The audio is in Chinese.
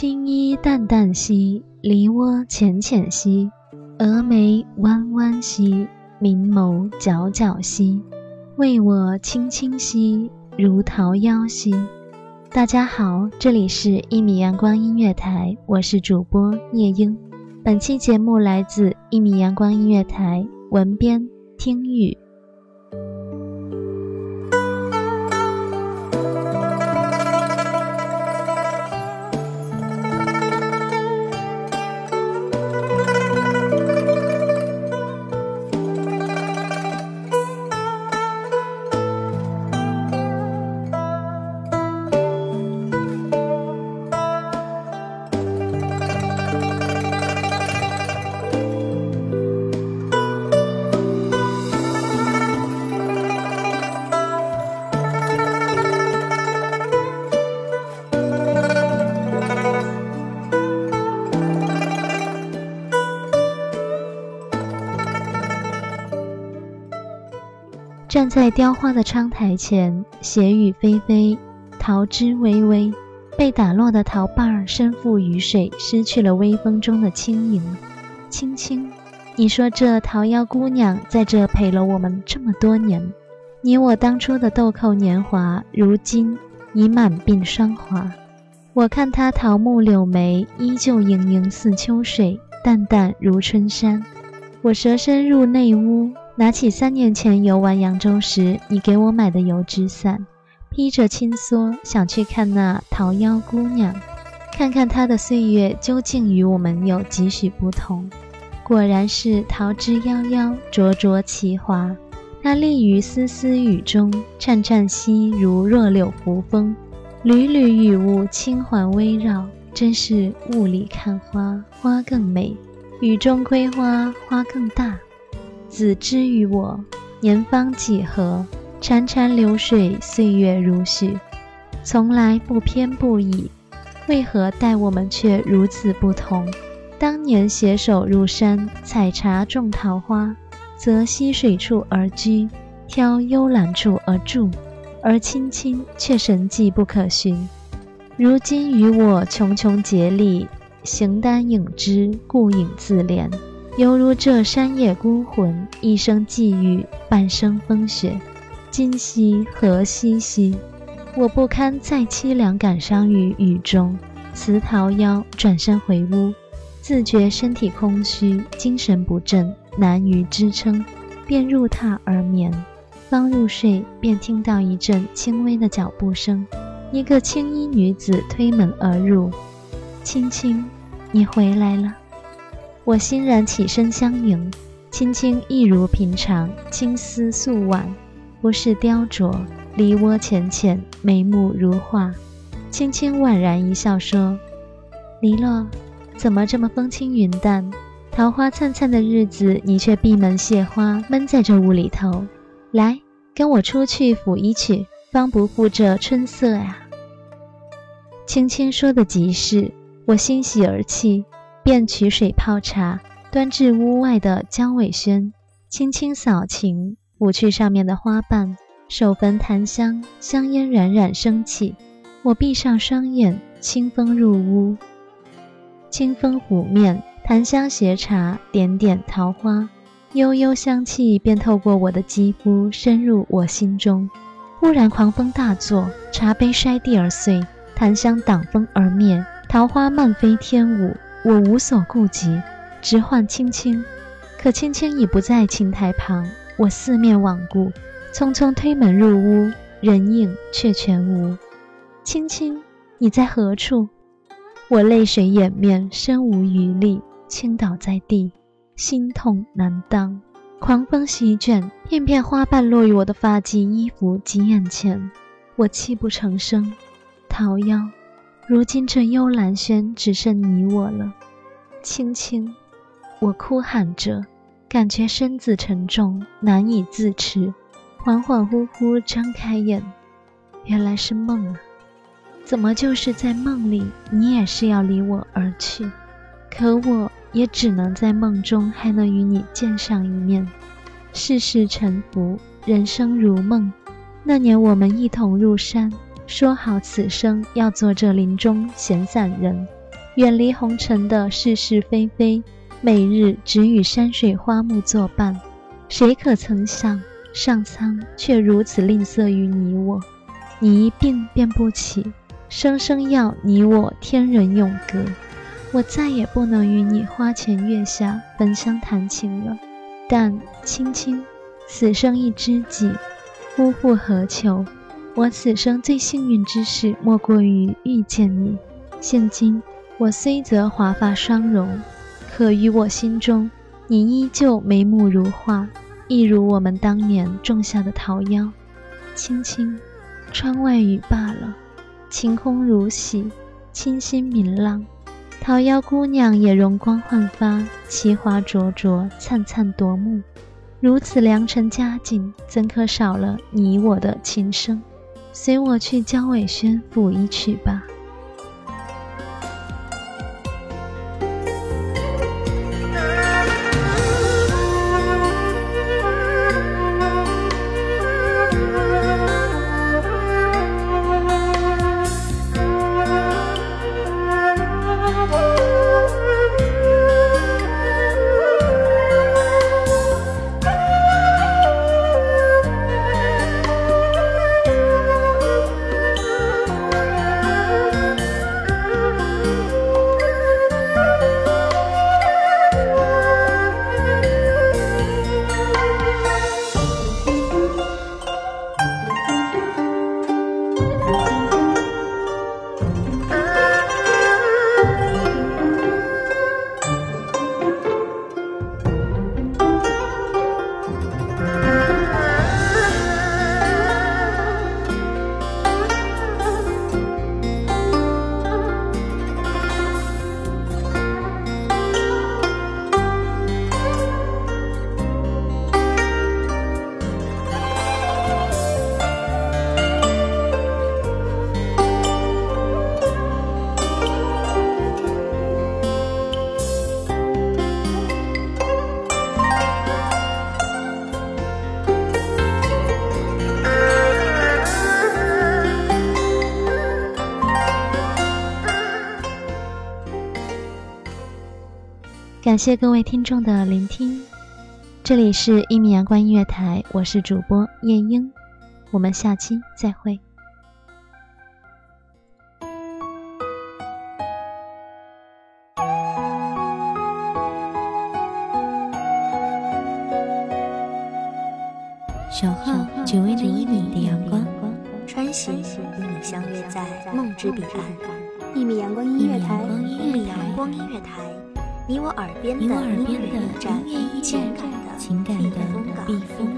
青衣淡淡兮，梨涡浅浅兮，蛾眉弯弯兮，明眸皎皎兮，为我轻轻兮，如桃夭兮。大家好，这里是一米阳光音乐台，我是主播夜莺。本期节目来自一米阳光音乐台，文编听雨。站在雕花的窗台前，斜雨霏霏，桃枝微微，被打落的桃瓣儿身负雨水，失去了微风中的轻盈。青青，你说这桃夭姑娘在这陪了我们这么多年，你我当初的豆蔻年华，如今已满鬓霜华。我看她桃木柳眉，依旧盈盈似秋水，淡淡如春山。我蛇身入内屋。拿起三年前游玩扬州时你给我买的油纸伞，披着青蓑想去看那桃夭姑娘，看看她的岁月究竟与我们有几许不同。果然是桃之夭夭，灼灼其华。她立于丝丝雨中，颤颤兮如弱柳扶风，缕缕雨雾轻环微绕，真是雾里看花，花更美；雨中窥花，花更大。子之于我，年方几何？潺潺流水，岁月如许，从来不偏不倚，为何待我们却如此不同？当年携手入山采茶种桃花，择溪水处而居，挑幽兰处而住，而青青却神迹不可寻。如今与我茕茕孑立，形单影只，顾影自怜。犹如这山野孤魂，一生际遇，半生风雪。今夕何夕兮？我不堪再凄凉，感伤于雨中，辞桃夭，转身回屋，自觉身体空虚，精神不振，难于支撑，便入榻而眠。刚入睡，便听到一阵轻微的脚步声，一个青衣女子推门而入。青青，你回来了。我欣然起身相迎，青青一如平常，青丝素挽，不是雕琢，梨涡浅浅，眉目如画。青青婉然一笑说：“梨落，怎么这么风轻云淡？桃花灿灿的日子，你却闭门谢花，闷在这屋里头。来，跟我出去抚衣去，方不负这春色呀。”青青说的极是。我欣喜而泣，便取水泡茶，端至屋外的江尾轩，轻轻扫琴，拂去上面的花瓣，手焚檀香，香烟冉冉升起。我闭上双眼，清风入屋，清风拂面，檀香斜茶，点点桃花，悠悠香气便透过我的肌肤，深入我心中。忽然狂风大作，茶杯摔地而碎，檀香挡风而灭。桃花漫飞天舞，我无所顾及，直唤青青，可青青已不在琴台旁。我四面罔顾，匆匆推门入屋，人影却全无。青青，你在何处？我泪水掩面，身无余力，倾倒在地，心痛难当。狂风席卷，片片花瓣落于我的发髻、衣服及眼前，我泣不成声。桃夭。如今这幽兰轩只剩你我了，青青，我哭喊着，感觉身子沉重，难以自持，恍恍惚惚张开眼，原来是梦啊！怎么就是在梦里，你也是要离我而去？可我也只能在梦中还能与你见上一面。世事沉浮，人生如梦。那年我们一同入山。说好此生要做这林中闲散人，远离红尘的是是非非，每日只与山水花木作伴。谁可曾想，上苍却如此吝啬于你我？你一病便不起，生生要你我天人永隔。我再也不能与你花前月下焚香弹琴了。但青青，此生一知己，夫复何求？我此生最幸运之事，莫过于遇见你。现今我虽则华发双容，可于我心中，你依旧眉目如画，一如我们当年种下的桃夭。青青，窗外雨罢了，晴空如洗，清新明朗。桃夭姑娘也容光焕发，奇花灼灼，灿灿夺目。如此良辰佳景，怎可少了你我的琴声？随我去江尾轩抚一曲吧。感谢各位听众的聆听，这里是一米阳光音乐台，我是主播夜莺，我们下期再会。小号只为那一米的阳光，穿行与你相约在梦之彼岸。一米阳光音乐台，一米阳光音乐台。你我耳边的音乐驿站，情感的避风港。